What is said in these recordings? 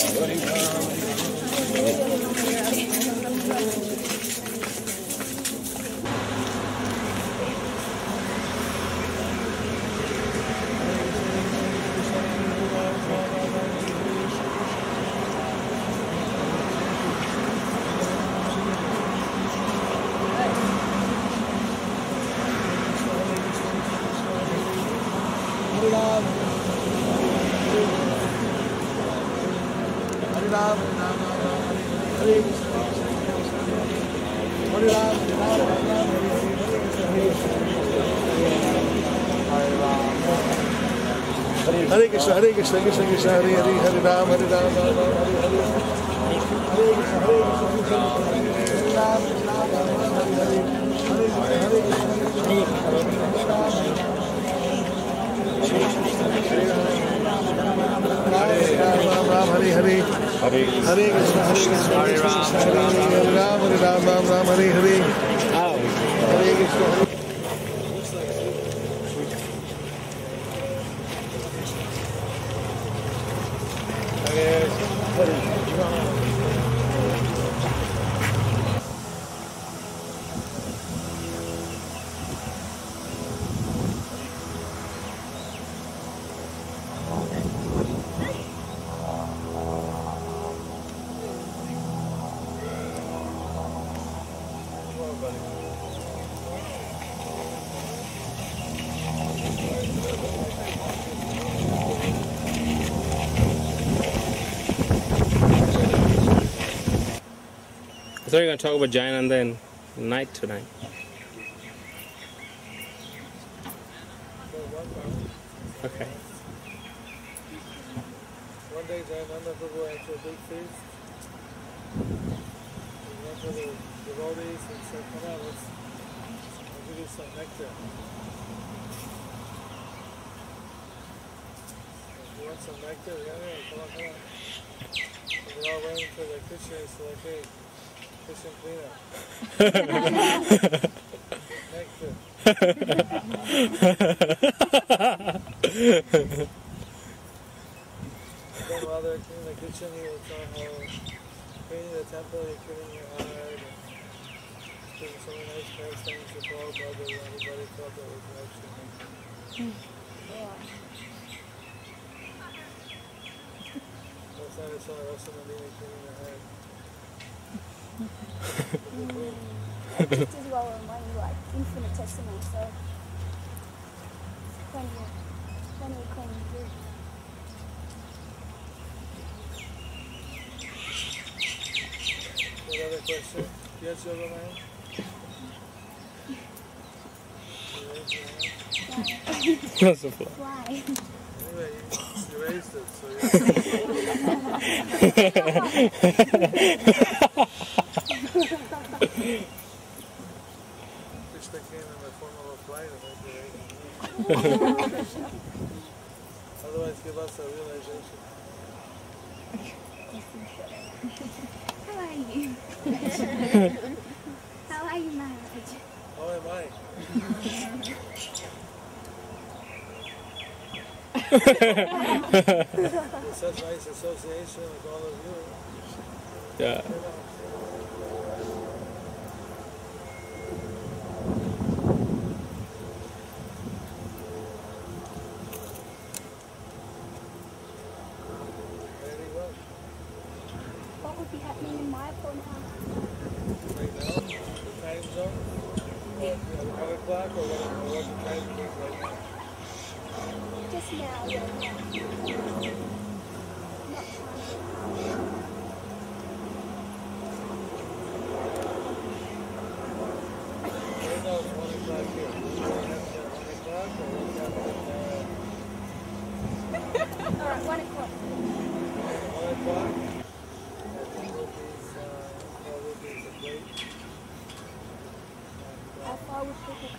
Hare Ram, Ram Ram, Hare Hare. Hare Ram, Hare Ram, Hare Ram, Ram Ram, Hare Hare. Hare Ram, Hare Ram, Ram Ram, Hare Krishna, Krishna, Krishna Hare Hare, Hare Ram, Hare Ram, Ram Ram, Hare Hare. Hare Krishna, Hare Krishna, Hare Ram, Ram, Ram Hare Hare. Hare Krishna, Hare Krishna, Hare Krishna Hare Krishna Hare Ram, Hare Ram Ram Ram Hare Hare Oh. Hare Krishna Hare I thought you were going to talk about Jayananda and then night tonight. Okay. One day Jayananda Prabhu went to a big feast. He went to the devotees and said, come on, let's Give you some nectar. You want some nectar? Yeah, yeah, come on, come on. And they all ran into the kitchen said, like, hey, kitchen cleaner. nectar. While they're cleaning the kitchen, he was talking how cleaning the temple, you're cleaning your heart, and doing so nice nice things to Prabhupada, that everybody felt that was actually Last night I saw Rasa Nandini cleaning her head. just as well in one like infinitesimal, so when you when you clean your What other question? Yes, Yoga Man? That's a fly. fly. Anyway, you, so Krishna came in the form of a fly to make it. Otherwise, give us a realization. How are you? How are you, Maharaj? How am I? There's such nice association with all of you. Yeah.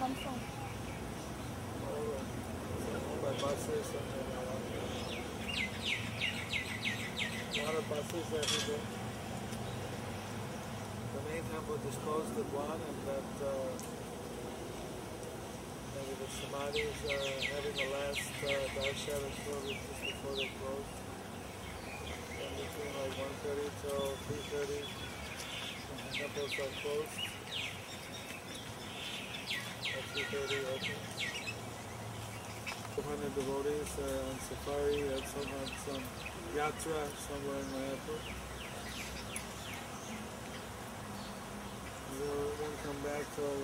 come from? by buses and a lot of buses every day. The main temple disposed of one and that uh, maybe the Samadhis are having the last uh, Darshavik service just before they close. And between like 1.30 till 3.30, the temples are closed. At 3.30 open. 200 devotees uh, on safari at some, on some yatra somewhere in Mayapur. They won't come back till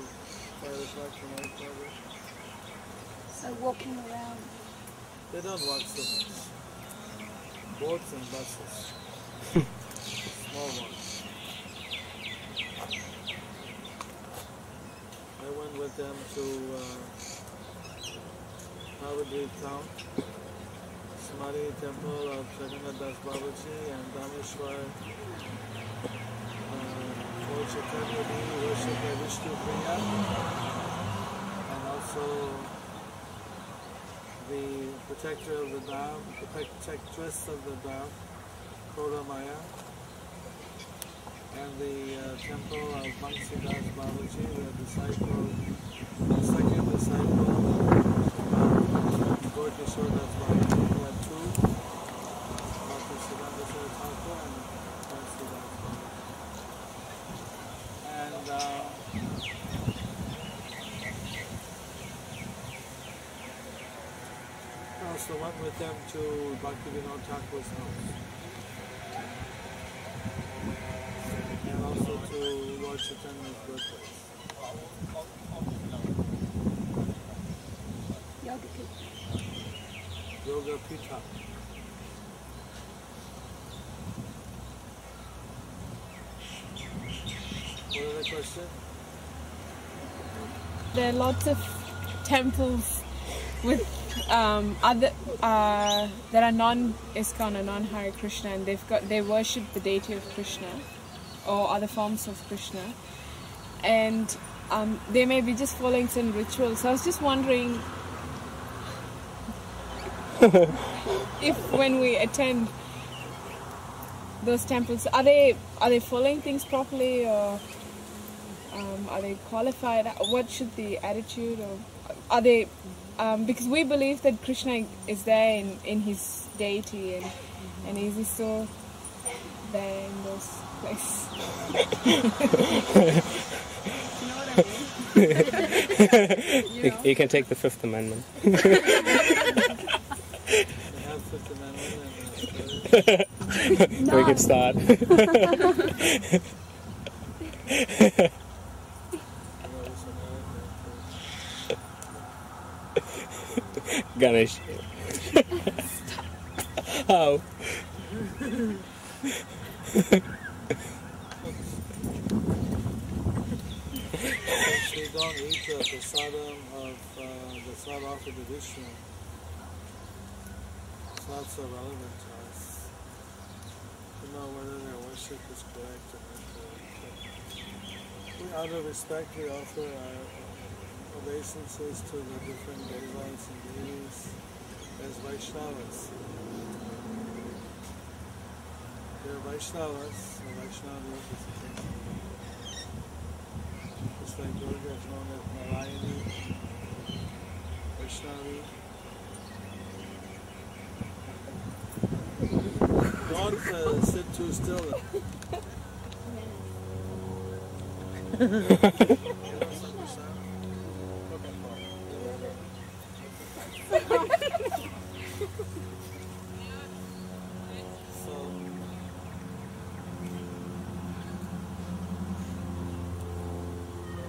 5 o'clock tonight probably. So walking around. They don't walk so much. Boats and buses. Small ones. I went with them to uh, Navadvip town, Smari temple of Jagannath Das Babaji and Dameshwar. Uh, worship Vishnu Priya and also the protector of the Dham, the protectress of the Dham, Prauda Maya, the uh, temple of Bansidas Babaji, the disciple, the second disciple of Gaurakishore Das Babaji, who had two, Bhakti Siddhanta Thakur and Bansidas Babaji. And uh, also went with them to Bhakti Vinod Thakur's house. And also to Yoga Pith. Yoga Pita. What other question? There are lots of temples with um, other uh, that are non ISKCON or non Hare Krishna, and they've got they worship the deity of Krishna or other forms of Krishna, and um, they may be just following some rituals. So I was just wondering if when we attend those temples, are they are they following things properly or? um, are they qualified? What should the attitude or are they? Um, because we believe that Krishna is there in, in his deity and and is he still there in those places? you know what I mean? you You, know? you can take the Fifth Amendment. They have Fifth Amendment and We can start. Notice America. Ganesh. How? Eat the prasadam of uh, that's not offered to Vishnu, it's not so relevant to us to know whether their worship is correct or not correct. We, out of respect, we offer our obeisances to the different devas and deities as Vaishnavas. They're Vaishnavas, the Vaishnava representation. Like Durga is known as Narayani, Vaishnavi. Don't uh, sit too still. You don't understand? So,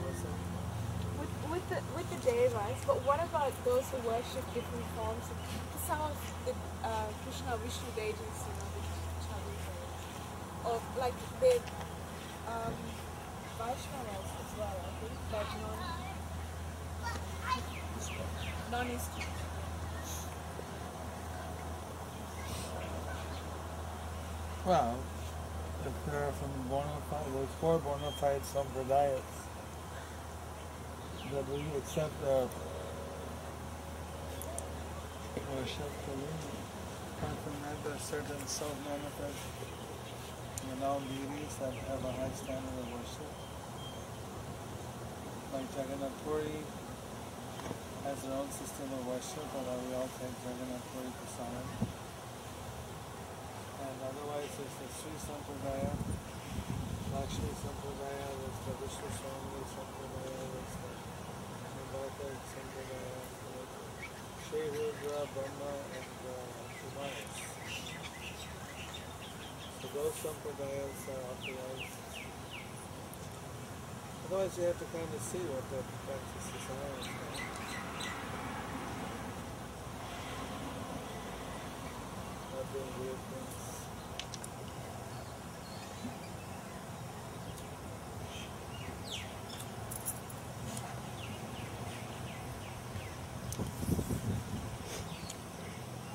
what's that? With, with with the devas, but what about those who worship different forms? Of, some of the uh, Krishna Vishnu deities, you know, the or like the um, Vaishnavas as well. I think, but non non Eastern. Well, if they're from bona fide, there's four bona fide sampradayas that we accept uh, uh, that, there are certain self-manifest, know, deities that have a high standard of worship. Like Jagannath Puri has their own system of worship, although we all take Jagannath Puri Prasadam. And otherwise, there's the Sri Sampradaya, Lakshmi Sampradaya, there's the Vishnu Swami Sampradaya, there's the So those Sampradayas are authorized. Otherwise, you have to kind of see what the practices are. Not doing weird things.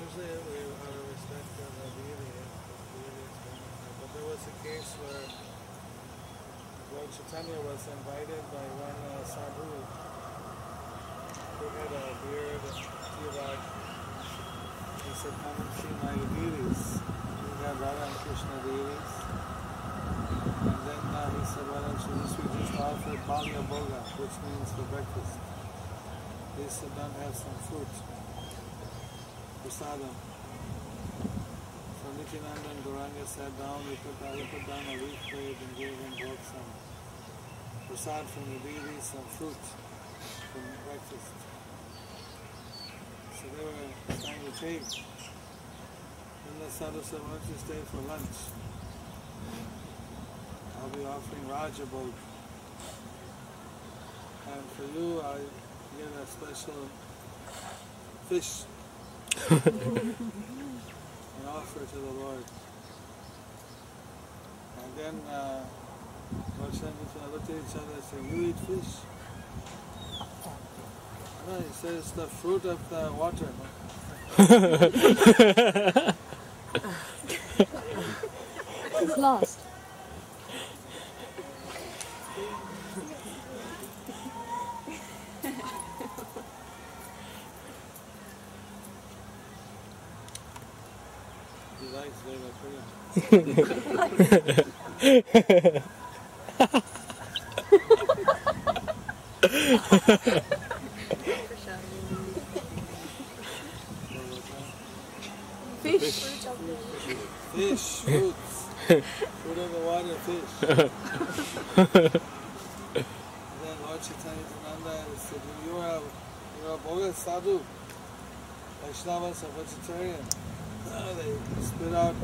Usually we out of respect for the deity, the deity is magnified. But there was a case where Lord Chaitanya was invited by one uh, sadhu who had a beard and tirag. He said, come and see my deities. We have Radha and Krishna deities. And then uh, he said, why don't you just, we just offer Balya Bhoga, which means for breakfast. They said, don't have some fruit. Prasadam. So Nityananda and Gauranga sat down, they put, put down a leaf plate and gave him both some prasad from the deities, some fruit from breakfast. So they were trying to take. Then the sadhu said, why don't you stay for lunch? I'll be offering Raja Bhog. And for you, I get a special fish and offer to the Lord. And then uh, Shankar looked at each other and said, You eat fish? No, he said it's the fruit of the water. It's lost. He likes Veda Priya. Fish. Fish, fruits. Fruit of the water, fish. then Lord Chaitanya Nanda said, You are a, you are a bogus sadhu. Vaishnavas are vegetarian. They spit out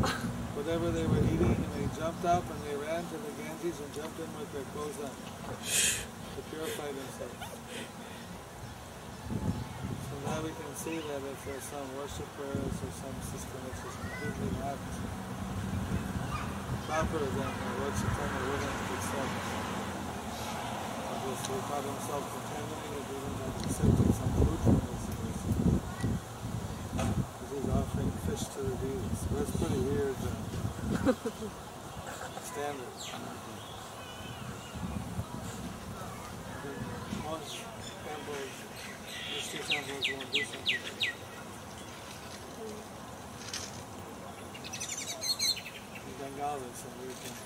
whatever they were eating and they jumped up and they ran to the Ganges and jumped in with their clothes on to purify themselves. So now we can see that if there's some worshippers or some system which is completely not proper, then Lord Chaitanya wouldn't accept. He thought himself contaminated, he wouldn't have accepted some food from this person. Because he's to. That's pretty weird uh, standard. Won't do something like that. In Bengal, there's some weird thing.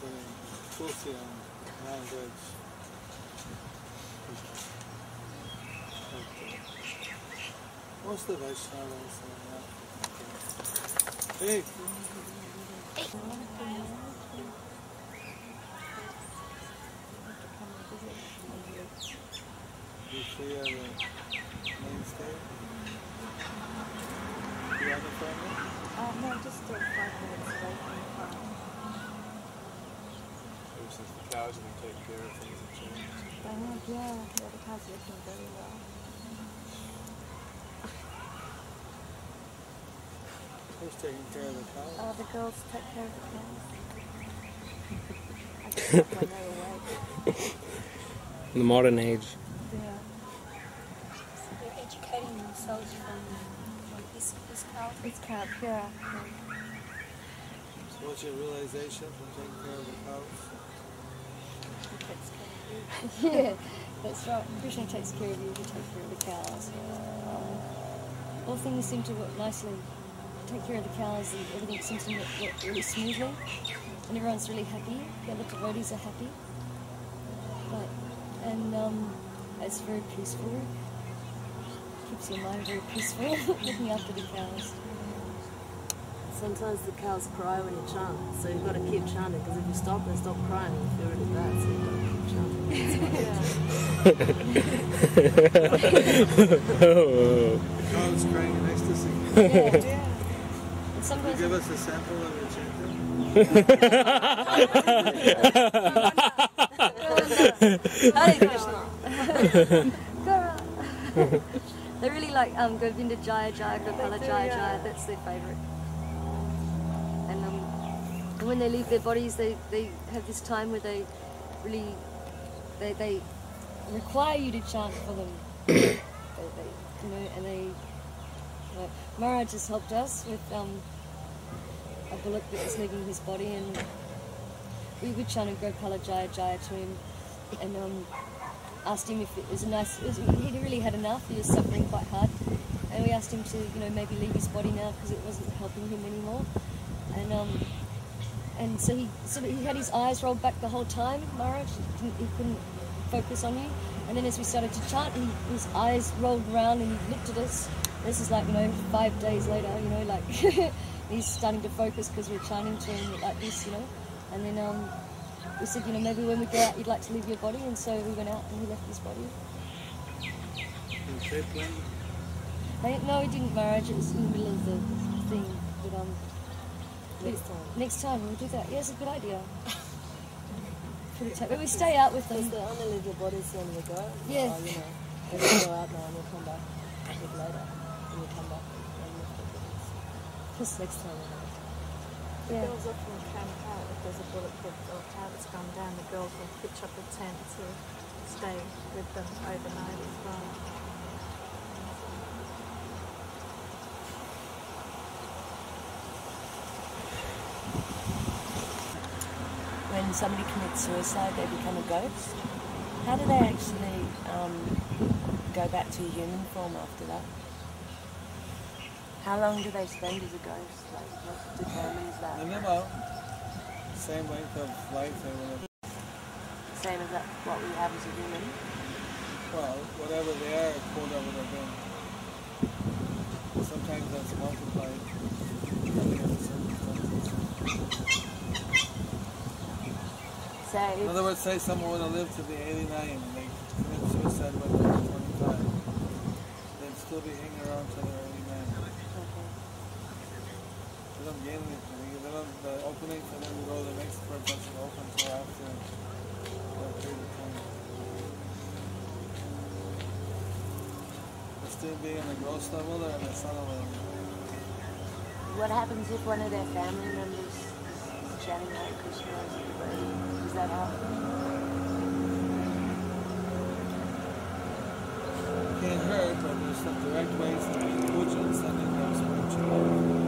Putting tulsi on uh, most of Vaishnavas are not. Hey! You free of the mainstay? You on the phone? Uh, no, just still five minutes away from the farm. Since the cows have been taken care of, things have changed. I know, yeah, yeah, the cows are looking very well. Who's taking care of the cow? Uh, the girls take care of the cows. I just when they were awake. In the modern age. Yeah. They're educating themselves from like this this cow. It's cow, yeah. So what's your realization from taking care of the cows? Yeah. That's right. Krishna takes care of you. You take care of the cows. Um, all things seem to work nicely. Take care of the cows, and everything seems to work, work really smoothly, and everyone's really happy. The other devotees are happy. But, and um, it's very peaceful. Keeps your mind very peaceful, looking after the cows. Sometimes the cows cry when you chant, so you've got to keep chanting because if you stop, they stop crying. You feel really bad, so you've got to keep chanting. oh, The Cows crying in ecstasy. Yeah. And Can you sometimes give us a sample of your chanting? Hare Krishna. They really like um, Govinda Jaya Jaya, Gopala Jaya Jaya. That's their favourite. And um, when they leave their bodies, they, they have this time where they really they, they require you to chant for them. they, they, you know, and they Maharaj just helped us with um, a bullock that was leaving his body, and we would chant Gopala Jaya Jaya to him, and um, asked him if it was a nice. Was, he really had enough. He was suffering quite hard, and we asked him to, you know, maybe leave his body now because it wasn't helping him anymore. And um, and so he sort of he had his eyes rolled back the whole time. Maharaj, he couldn't, he couldn't focus on you. And then as we started to chant, he, his eyes rolled around and he looked at us. This is like you know five days later, you know, like he's starting to focus because we're chanting to him like this, you know. And then um, we said, you know, maybe when we go out, you'd like to leave your body. And so we went out and he left his body. In shape plane? I, no, we didn't marriage. It was in the middle of the thing. But um, Next time. next time we'll do that. Yeah, it's a good idea. Pretty tight. But we stay out with Because them. they only leave your bodies when you go. Yeah. Or, you know, they go out now and you'll come back a bit later. And you come back and lift the bodies. Just Next time. yeah. Girls often camp out if there's a bulletproof or that's gone down. The girls will pitch up a tent to stay with them overnight as well. When somebody commits suicide, they become a ghost. How do they actually um, go back to human form after that? How long do they spend as a ghost? Like, what determines that? About same length of life they would. Same as that, what we have as a human. Well, whatever they are, quota would have been. Sometimes that's multiplied. depending on the circumstances. So In other words, say someone would have lived to be 89 and they commit suicide when they were 25. They'd still be hanging around till they're 89. They don't gain anything. They don't, the opening for them to go to the next person doesn't open until after that period of time. Still being the gross level on the level. what happens if one of their family members is chanting Hare Krishna as a devotee? Does that help? Can't hurt, but there's some direct ways to be puja and sending them spiritual.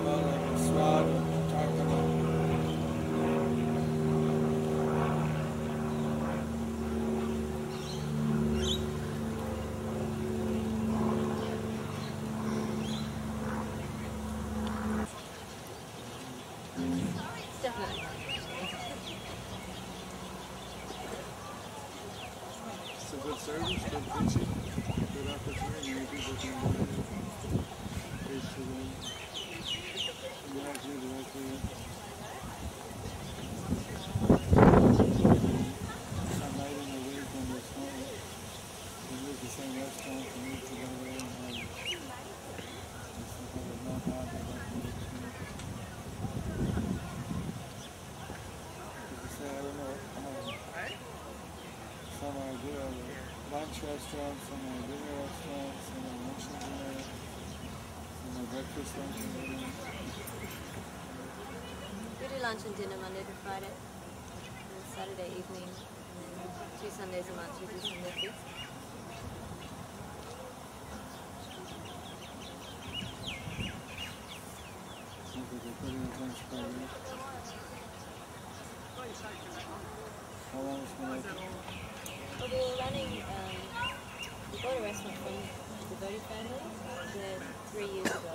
It's about like a srad or tarpana. It's a good service, good teaching, good opportunity. Many people can preach to them directly, directly. Some night in the week when there's snow, we use the same restaurant to meet together and have something that's not hard about the say, I don't know, um, some are good at lunch restaurants, some are dinner restaurants, some are lunch and dinner, breakfast, lunch and dinner. We do lunch and dinner Monday to Friday, and Saturday evening, and then two Sundays a month we do Sunday feast got arrested from the Devoti family uh, three years ago.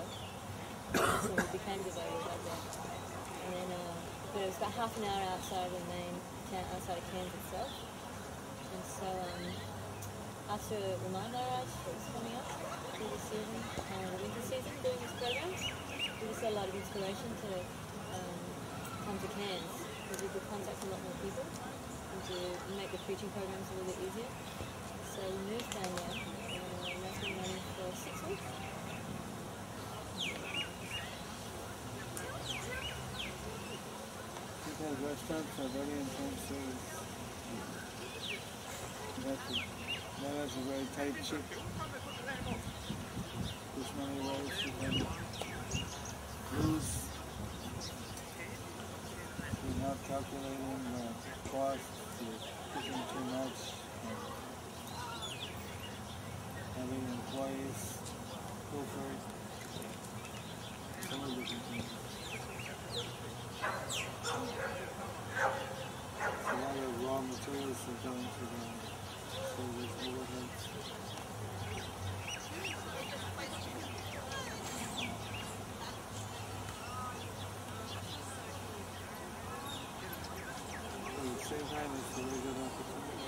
so we became devoted like that. And then, uh, but it was about half an hour outside the main town, outside of Cairns itself. And so um, after Reminder Raj was coming up through the season, uh, the winter season, doing this program, we just got a lot of inspiration to um, come to Cairns because we could contact a lot more people and to make the preaching programs a little bit easier. So six. Because restaurants are very intense. That's a, very tight ship. This many ways you can lose. You're not calculating the cost, you're too much. Having employees. So. A lot of raw materials are going to the service overhead. But at the same time, it's a very good opportunity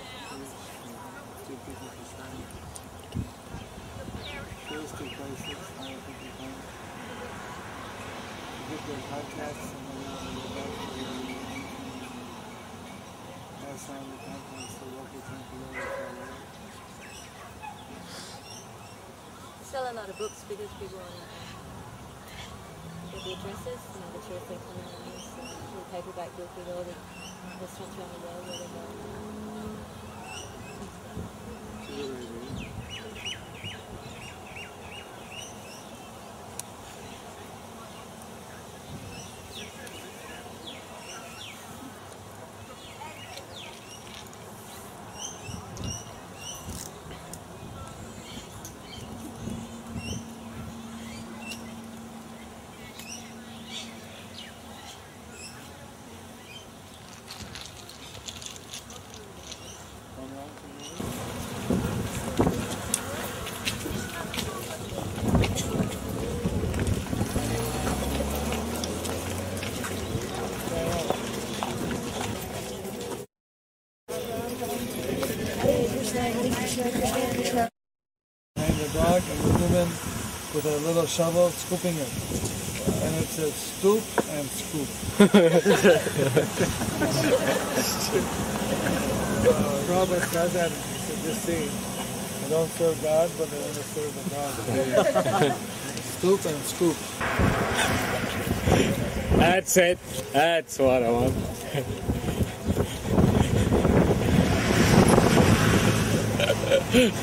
to people to. A lot of people come. Get their and then they go back to the pass on the to local temporary sell a lot of books because people want to get the addresses, you know, the tourists that come in and so a paperback book with all the restaurants around the world where they go. Behind the dog and the woman a little shovel scooping it. And it says stoop and scoop. uh, Robert said that said, just see, I don't serve God, but I want to serve the God. stoop and scoop. That's it. That's what I want.